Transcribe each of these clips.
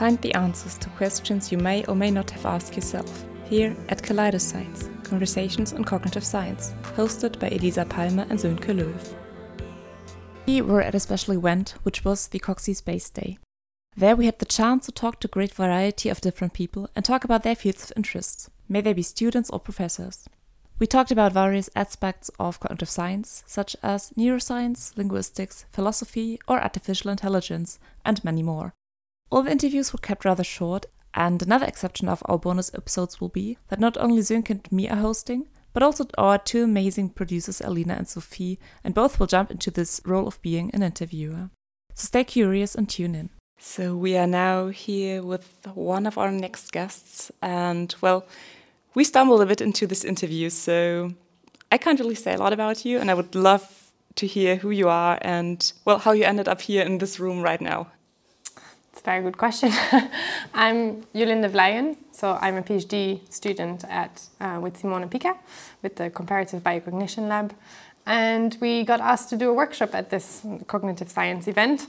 Find the answers to questions you may or may not have asked yourself here at Kaleidoscience, Conversations on Cognitive Science, hosted by Elisa Palmer and Sönke Löw. We were at a special event, which was the Coxie Space Day. There we had the chance to talk to a great variety of different people and talk about their fields of interest, may they be students or professors. We talked about various aspects of cognitive science, such as neuroscience, linguistics, philosophy, or artificial intelligence, and many more. All the interviews were kept rather short, and another exception of our bonus episodes will be that not only Sönke and me are hosting, but also our two amazing producers, Alina and Sophie, and both will jump into this role of being an interviewer. So stay curious and tune in. So we are now here with one of our next guests, and well, we stumbled a bit into this interview, so I can't really say a lot about you, and I would love to hear who you are and, well, how you ended up here in this room right now. It's a very good question. I'm Jolinde Vlaeyen, so I'm a PhD student at uh, with Simone Pika with the Comparative Biocognition Lab, and we got asked to do a workshop at this cognitive science event,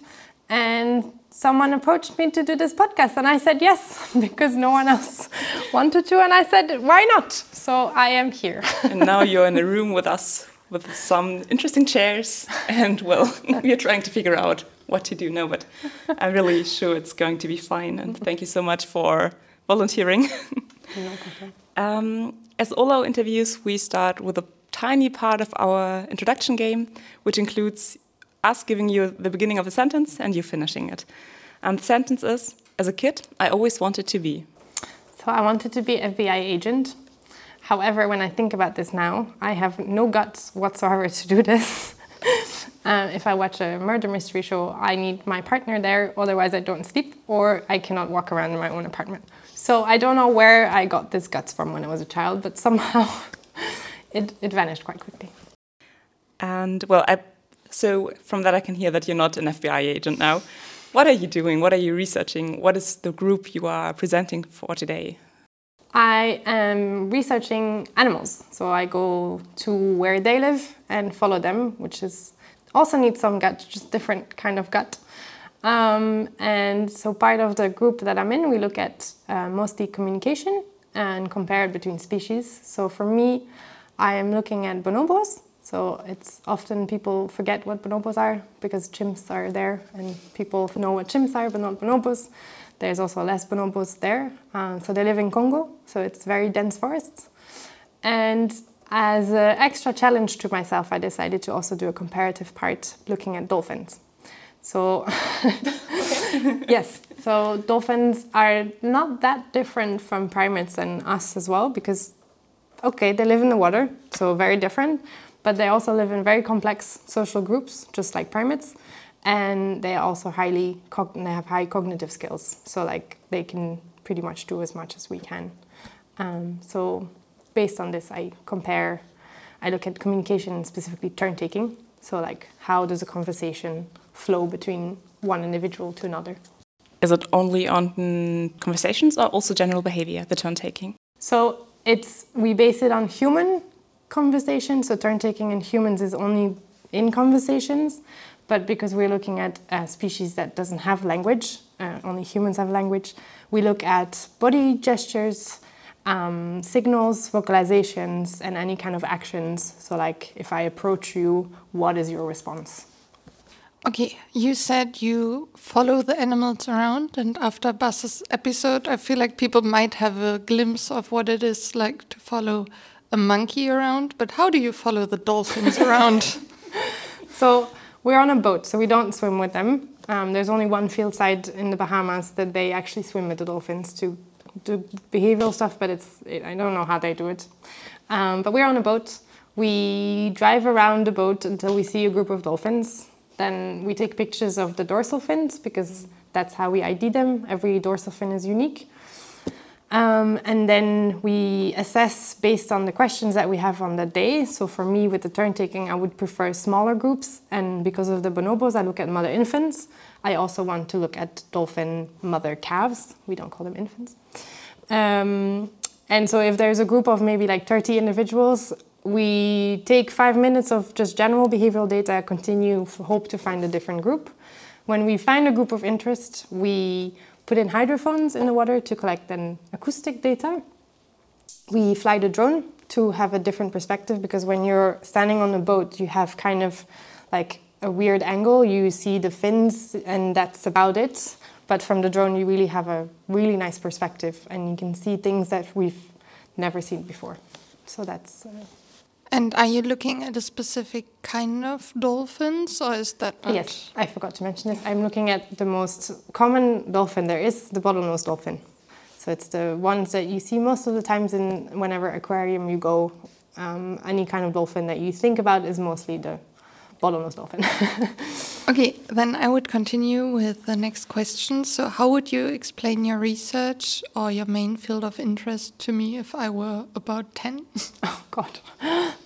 and someone approached me to do this podcast and I said yes because no one else wanted to and I said why not? So I am here. And now you're in a room with us with some interesting chairs and well we are trying to figure out what to do now but I'm really sure it's going to be fine and thank you so much for volunteering um, as all our interviews we start with a tiny part of our introduction game which includes us giving you the beginning of a sentence and you finishing it. And the sentence is As a kid, I always wanted to be. So I wanted to be a FBI agent. However, when I think about this now, I have no guts whatsoever to do this. um, if I watch a murder mystery show, I need my partner there, otherwise, I don't sleep or I cannot walk around in my own apartment. So I don't know where I got this guts from when I was a child, but somehow it, it vanished quite quickly. And well, I so from that, I can hear that you're not an FBI agent now. What are you doing? What are you researching? What is the group you are presenting for today? I am researching animals. So I go to where they live and follow them, which is also needs some gut, just different kind of gut. Um, and so part of the group that I'm in, we look at uh, mostly communication and compare it between species. So for me, I am looking at bonobos, so it's often people forget what bonobos are because chimps are there and people know what chimps are but not bonobos. There's also less bonobos there. Uh, so they live in Congo, so it's very dense forests. And as an extra challenge to myself, I decided to also do a comparative part looking at dolphins. So, yes, so dolphins are not that different from primates and us as well because, okay, they live in the water, so very different, but they also live in very complex social groups, just like primates, and they are also highly they have high cognitive skills. So like they can pretty much do as much as we can. Um, so based on this, I compare. I look at communication, specifically turn taking. So like how does a conversation flow between one individual to another? Is it only on conversations or also general behavior, the turn taking? So it's we base it on human conversation. So turn taking in humans is only in conversations, but because we're looking at a species that doesn't have language, uh, only humans have language, we look at body gestures, um, signals, vocalizations, and any kind of actions. So, like if I approach you, what is your response? Okay, you said you follow the animals around, and after Bas's episode, I feel like people might have a glimpse of what it is like to follow a monkey around, but how do you follow the dolphins around? So we're on a boat, so we don't swim with them. Um, there's only one field site in the Bahamas that they actually swim with the dolphins to do behavioral stuff, but it's it, I don't know how they do it. Um, but we're on a boat. We drive around the boat until we see a group of dolphins. Then we take pictures of the dorsal fins because that's how we ID them. Every dorsal fin is unique. Um, and then we assess based on the questions that we have on that day. So for me, with the turn taking, I would prefer smaller groups. And because of the bonobos, I look at mother infants. I also want to look at dolphin mother calves. We don't call them infants. Um, and so if there's a group of maybe like 30 individuals, we take five minutes of just general behavioral data, continue, hope to find a different group. When we find a group of interest, we put in hydrophones in the water to collect then acoustic data. We fly the drone to have a different perspective because when you're standing on a boat, you have kind of like a weird angle. You see the fins, and that's about it. But from the drone, you really have a really nice perspective, and you can see things that we've never seen before. So that's. Uh, and are you looking at a specific kind of dolphins, or is that not? Yes, I forgot to mention this. I'm looking at the most common dolphin there is, the bottlenose dolphin. So it's the ones that you see most of the times in whenever aquarium you go. Um, any kind of dolphin that you think about is mostly the bottlenose dolphin. okay, then I would continue with the next question. So, how would you explain your research or your main field of interest to me if I were about 10? Oh, God.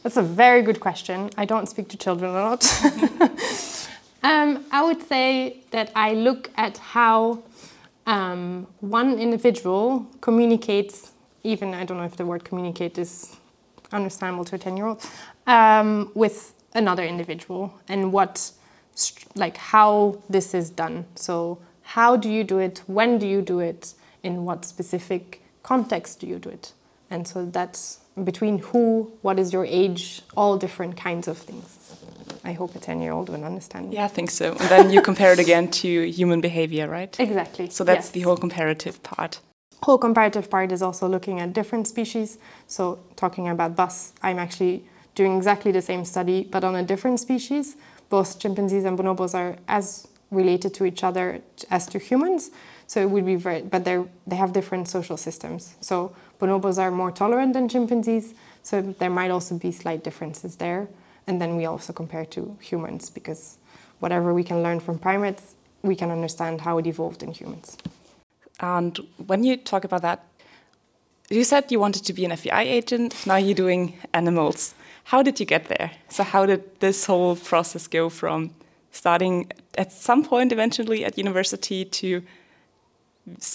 That's a very good question. I don't speak to children a lot. um, I would say that I look at how um, one individual communicates, even I don't know if the word communicate is understandable to a 10 year old, um, with another individual and what, like, how this is done. So, how do you do it? When do you do it? In what specific context do you do it? And so that's between who, what is your age, all different kinds of things. I hope a 10 year old will understand. Yeah, I think so. And then you compare it again to human behavior, right? Exactly. So that's yes. the whole comparative part. Whole comparative part is also looking at different species. So talking about Bas, I'm actually doing exactly the same study, but on a different species. Both chimpanzees and bonobos are as related to each other as to humans. So it would be very, but they they have different social systems. So bonobos are more tolerant than chimpanzees. So there might also be slight differences there. And then we also compare to humans because whatever we can learn from primates, we can understand how it evolved in humans. And when you talk about that, you said you wanted to be an FBI agent. Now you're doing animals. How did you get there? So how did this whole process go from starting at some point eventually at university to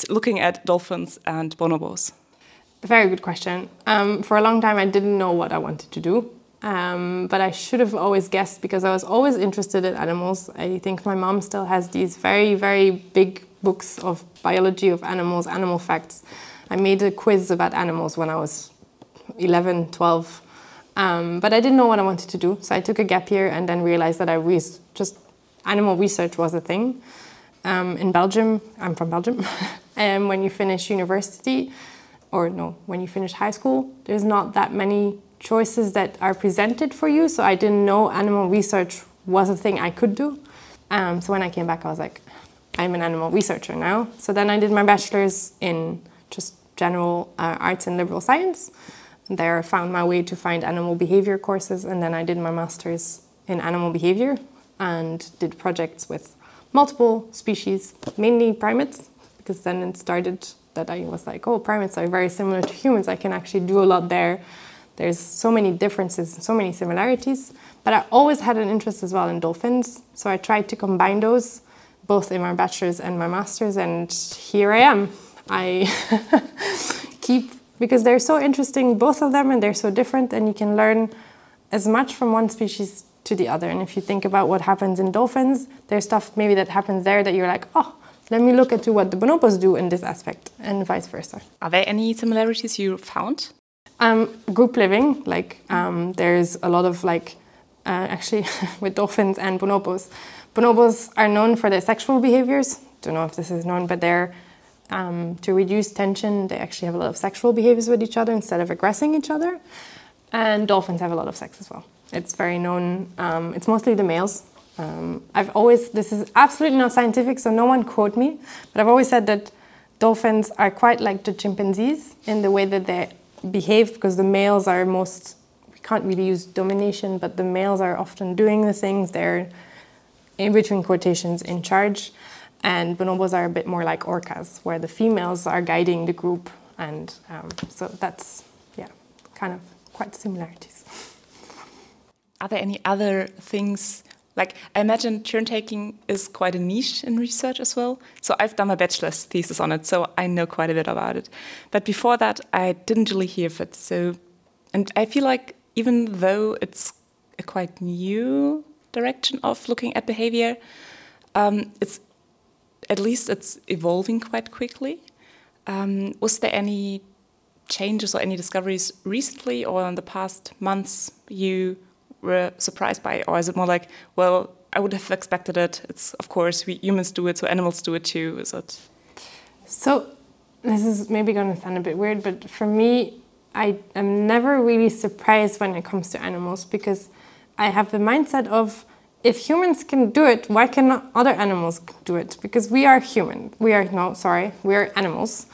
looking at dolphins and bonobos? Very good question. Um, for a long time, I didn't know what I wanted to do, um, but I should have always guessed because I was always interested in animals. I think my mom still has these very, very big books of biology of animals, animal facts. I made a quiz about animals when I was 11, 12 um, but I didn't know what I wanted to do, so I took a gap year and then realized that I was just animal research was a thing. Um, in Belgium, I'm from Belgium, and when you finish university, or no, when you finish high school, there's not that many choices that are presented for you. So I didn't know animal research was a thing I could do. Um, so when I came back, I was like, I'm an animal researcher now. So then I did my bachelor's in just general uh, arts and liberal science. There I found my way to find animal behavior courses, and then I did my master's in animal behavior and did projects with multiple species, mainly primates, because then it started that I was like, oh, primates are very similar to humans. I can actually do a lot there. There's so many differences, so many similarities. But I always had an interest as well in dolphins, so I tried to combine those both in my bachelor's and my master's, and here I am. I keep because they're so interesting, both of them, and they're so different, and you can learn as much from one species to the other. And if you think about what happens in dolphins, there's stuff maybe that happens there that you're like, oh, let me look into what the bonobos do in this aspect, and vice versa. Are there any similarities you found? Um, group living, like um, there's a lot of like, uh, actually, with dolphins and bonobos. Bonobos are known for their sexual behaviors. Don't know if this is known, but they're um, to reduce tension, they actually have a lot of sexual behaviors with each other instead of aggressing each other. And dolphins have a lot of sex as well. It's very known, um, it's mostly the males. Um, I've always, this is absolutely not scientific, so no one quote me, but I've always said that dolphins are quite like the chimpanzees in the way that they behave because the males are most, we can't really use domination, but the males are often doing the things, they're in between quotations in charge. And bonobos are a bit more like orcas, where the females are guiding the group. And um, so that's, yeah, kind of quite similarities. Are there any other things? Like, I imagine turn taking is quite a niche in research as well. So, I've done my bachelor's thesis on it, so I know quite a bit about it. But before that, I didn't really hear of it. So, and I feel like even though it's a quite new direction of looking at behavior, um, it's at least it's evolving quite quickly. Um, was there any changes or any discoveries recently or in the past months you were surprised by, or is it more like, well, I would have expected it. It's of course we humans do it, so animals do it too. Is it? So this is maybe going to sound a bit weird, but for me, I am never really surprised when it comes to animals because I have the mindset of if humans can do it, why cannot other animals do it? Because we are human. We are no, sorry, we are animals.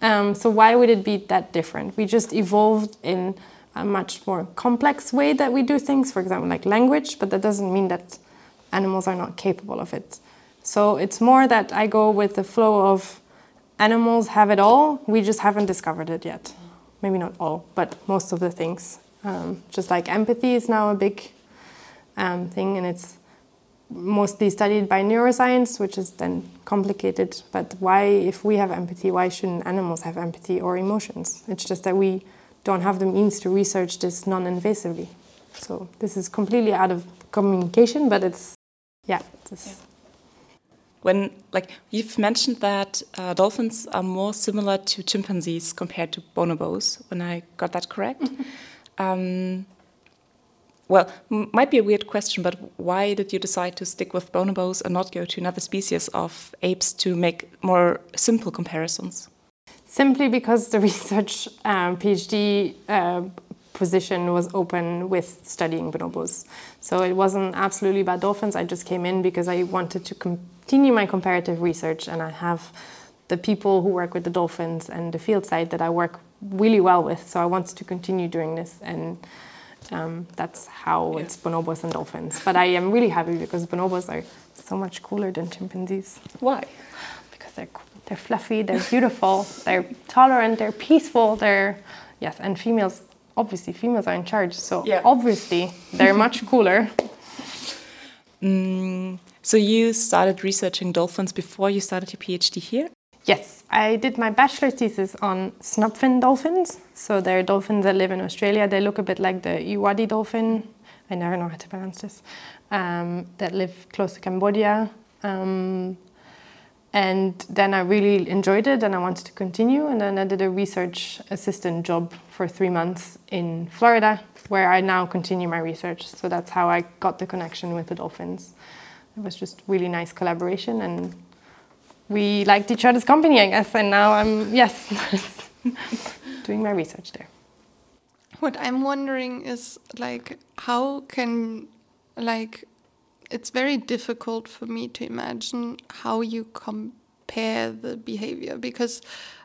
Um, so why would it be that different? We just evolved in a much more complex way that we do things. For example, like language, but that doesn't mean that animals are not capable of it. So it's more that I go with the flow of animals have it all, we just haven't discovered it yet. Maybe not all, but most of the things. Um, just like empathy is now a big um, thing, and it's mostly studied by neuroscience, which is then complicated. But why, if we have empathy, why shouldn't animals have empathy or emotions? It's just that we don't have the means to research this non invasively. So this is completely out of communication, but it's yeah. It's yeah. When like you've mentioned that uh, dolphins are more similar to chimpanzees compared to bonobos. When I got that correct. um, well, might be a weird question, but why did you decide to stick with bonobos and not go to another species of apes to make more simple comparisons? Simply because the research um, PhD uh, position was open with studying bonobos. So it wasn't absolutely about dolphins. I just came in because I wanted to continue my comparative research, and I have the people who work with the dolphins and the field site that I work really well with. So I wanted to continue doing this, and um, that's how yeah. it's bonobos and dolphins. But I am really happy because bonobos are so much cooler than chimpanzees. Why? Because they're they're fluffy, they're beautiful, they're tolerant, they're peaceful, they're yes, and females obviously females are in charge, so yeah. obviously they're much cooler. Mm, so you started researching dolphins before you started your PhD here? Yes, I did my bachelor thesis on snubfin dolphins. So they're dolphins that live in Australia. They look a bit like the Iwadi dolphin. I never know how to pronounce this. Um, that live close to Cambodia. Um, and then I really enjoyed it and I wanted to continue. And then I did a research assistant job for three months in Florida, where I now continue my research. So that's how I got the connection with the dolphins. It was just really nice collaboration and we liked each other's company, I guess. And now I'm, yes, doing my research there. What I'm wondering is like, how can like it's very difficult for me to imagine how you compare the behavior because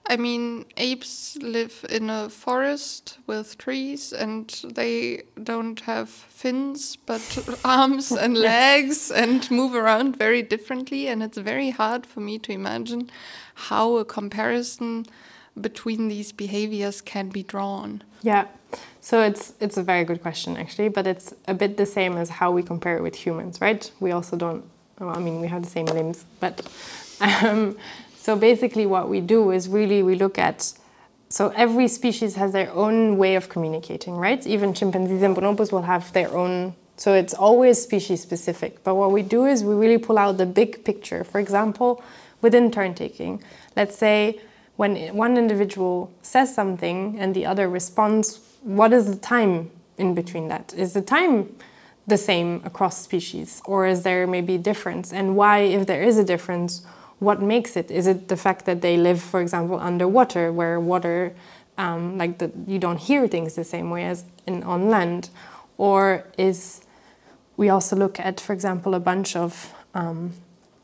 I mean, apes live in a forest with trees and they don't have fins but arms and legs and move around very differently. And it's very hard for me to imagine how a comparison between these behaviors can be drawn? Yeah, so it's it's a very good question actually, but it's a bit the same as how we compare it with humans, right? We also don't. Well, I mean, we have the same limbs, but um, so basically, what we do is really we look at. So every species has their own way of communicating, right? Even chimpanzees and bonobos will have their own. So it's always species specific. But what we do is we really pull out the big picture. For example, within turn taking, let's say when one individual says something and the other responds, what is the time in between that? Is the time the same across species or is there maybe a difference? And why, if there is a difference, what makes it? Is it the fact that they live, for example, underwater where water, um, like the, you don't hear things the same way as in, on land? Or is we also look at, for example, a bunch of, um,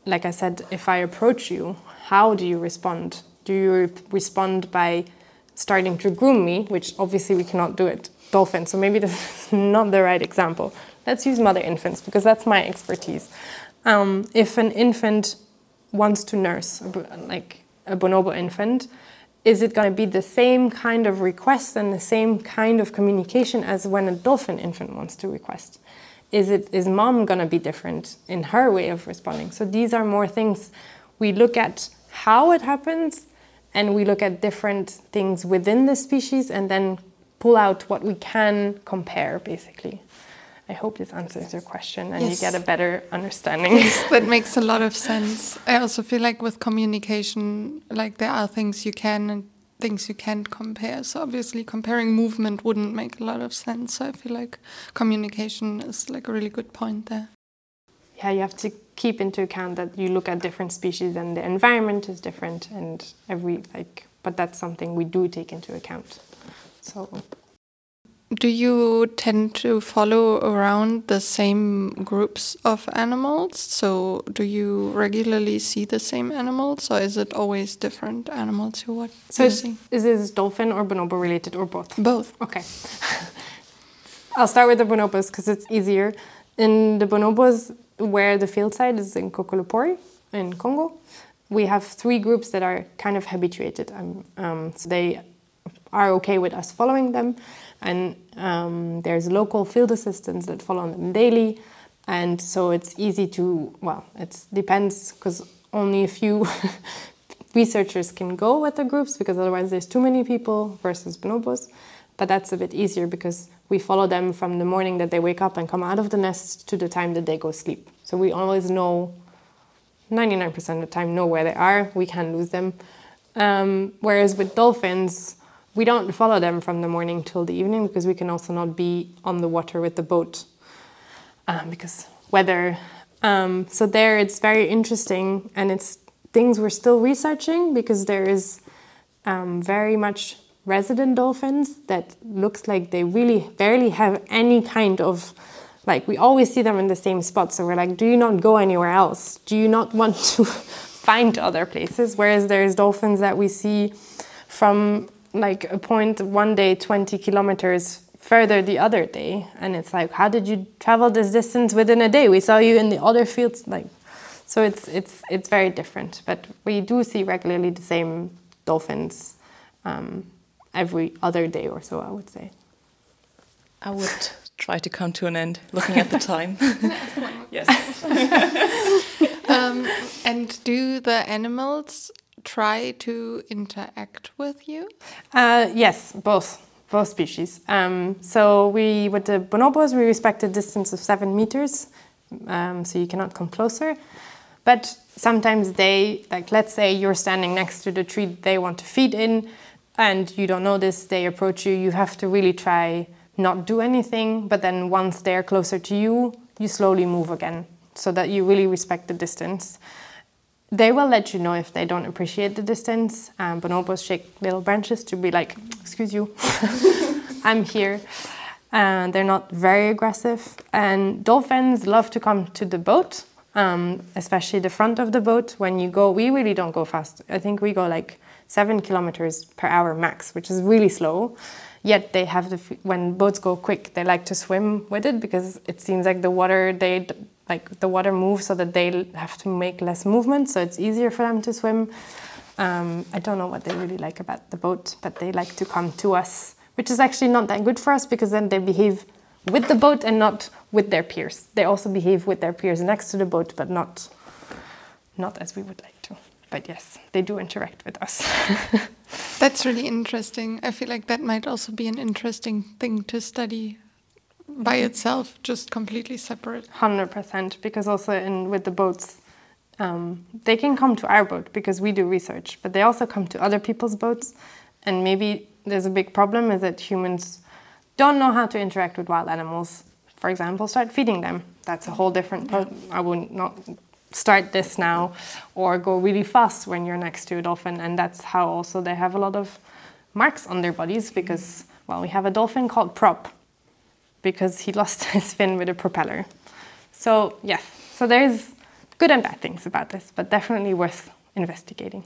like I said, if I approach you, how do you respond? do you respond by starting to groom me, which obviously we cannot do it dolphins, so maybe this is not the right example. Let's use mother infants because that's my expertise. Um, if an infant wants to nurse, like a bonobo infant, is it going to be the same kind of request and the same kind of communication as when a dolphin infant wants to request? Is it is mom going to be different in her way of responding? So these are more things we look at how it happens and we look at different things within the species and then pull out what we can compare basically I hope this answers your question and Yes. you get a better understanding. Yes, that makes a lot of sense. I also feel like with communication, like there are things you can and things you can't compare. So obviously, comparing movement wouldn't make a lot of sense. So I feel like communication is like a really good point there. yeah, you have to keep into account that you look at different species and the environment is different and every like but that's something we do take into account. So Do you tend to follow around the same groups of animals? So do you regularly see the same animals, or is it always different animals you watch? so you is, see? is this dolphin or bonobo related or both? both. Okay. I'll start with the bonobos because it's easier. In the bonobos, where the field site is in Kokolopori in Congo, we have three groups that are kind of habituated. Um, um, so they are okay with us following them, and um, there's local field assistants that follow them daily, and so it's easy to well, it depends because only a few researchers can go with the groups because otherwise there's too many people versus bonobos. But that's a bit easier because we follow them from the morning that they wake up and come out of the nest to the time that they go sleep. So we always know 99% of the time know where they are. We can lose them. Um, whereas with dolphins, we don't follow them from the morning till the evening because we can also not be on the water with the boat um, because weather. Um, so there, it's very interesting, and it's things we're still researching because there is um, very much resident dolphins that looks like they really barely have any kind of like we always see them in the same spot so we're like do you not go anywhere else do you not want to find other places whereas there's dolphins that we see from like a point one day 20 kilometers further the other day and it's like how did you travel this distance within a day we saw you in the other fields like so it's it's it's very different but we do see regularly the same dolphins um, every other day or so i would say I would try to come to an end looking at the time. yes. Um, and do the animals try to interact with you? Uh, yes, both, both species. Um, so we, with the bonobos, we respect a distance of seven meters, um, so you cannot come closer. But sometimes they, like, let's say you're standing next to the tree they want to feed in, and you don't know this, they approach you. You have to really try not do anything, but then once they're closer to you, you slowly move again, so that you really respect the distance. They will let you know if they don't appreciate the distance. Um, bonobos shake little branches to be like, excuse you, I'm here. And they're not very aggressive. And dolphins love to come to the boat, um, especially the front of the boat. When you go, we really don't go fast. I think we go like seven kilometers per hour max, which is really slow. Yet they have the when boats go quick, they like to swim with it because it seems like the water they like the water moves so that they have to make less movement, so it's easier for them to swim. Um, I don't know what they really like about the boat, but they like to come to us, which is actually not that good for us because then they behave with the boat and not with their peers. They also behave with their peers next to the boat, but not not as we would like to. But yes, they do interact with us. That's really interesting. I feel like that might also be an interesting thing to study by itself, just completely separate. Hundred percent, because also in with the boats, um, they can come to our boat because we do research, but they also come to other people's boats, and maybe there's a big problem is that humans don't know how to interact with wild animals. For example, start feeding them. That's a whole different. Pro- I would not start this now, or go really fast when you're next to a dolphin, and that's how also they have a lot of marks on their bodies because well, we have a dolphin called Prop because he lost his fin with a propeller. So, yes, so there's good and bad things about this, but definitely worth investigating.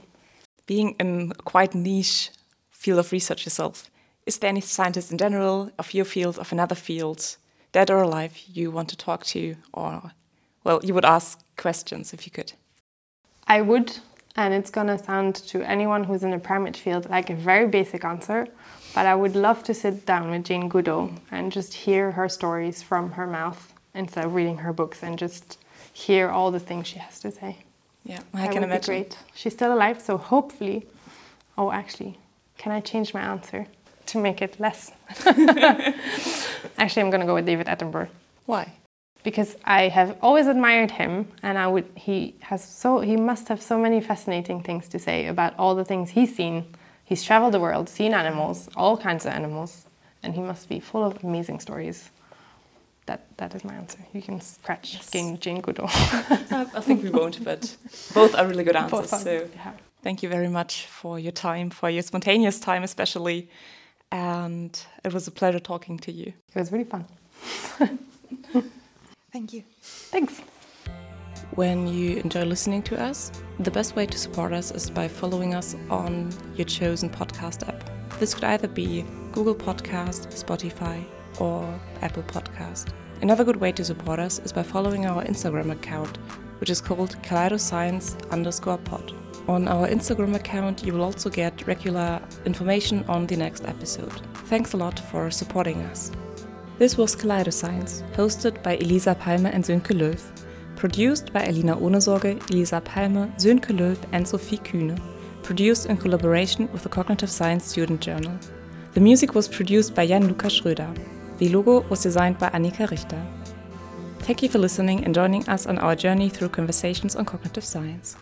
Being in a quite niche field of research yourself, is there any scientist in general of your field, of another field, dead or alive, you want to talk to, or well, you would ask questions if you could? I would, and it's gonna sound to anyone who's in the primate field like a very basic answer, but I would love to sit down with Jane Goodall and just hear her stories from her mouth instead of reading her books and just hear all the things she has to say. Yeah, I that can would imagine. Be great. She's still alive, so hopefully. Oh, actually, can I change my answer to make it less? actually, I'm gonna go with David Attenborough Why? Because I have always admired him, and I would. He has so. He must have so many fascinating things to say about all the things he's seen. He's traveled the world, seen animals, all kinds of animals, and he must be full of amazing stories. That that is my answer. You can scratch Yes. Jane Goodall. I think we won't, but both are really good answers. So yeah. thank you very much for your time, for your spontaneous time, especially. And it was a pleasure talking to you. It was really fun. Thank you. Thanks. When you enjoy listening to us, the best way to support us is by following us on your chosen podcast app. This could either be Google Podcast, Spotify, or Apple Podcast. Another good way to support us is by following our Instagram account, which is called kaleidoscience underscore pod. On our Instagram account, you will also get regular information on the next episode. Thanks a lot for supporting us. This was Kaleidoscience, hosted by Elisa Palmer and Sönke Löw. Produced by Alina Ohnesorge, Elisa Palmer, Sönke Löw, and Sophie Kühne. Produced in collaboration with the Cognitive Science Student Journal. The music was produced by Jan Lukas Schröder. The logo was designed by Annika Richter. Thank you for listening and joining us on our journey through conversations on cognitive science.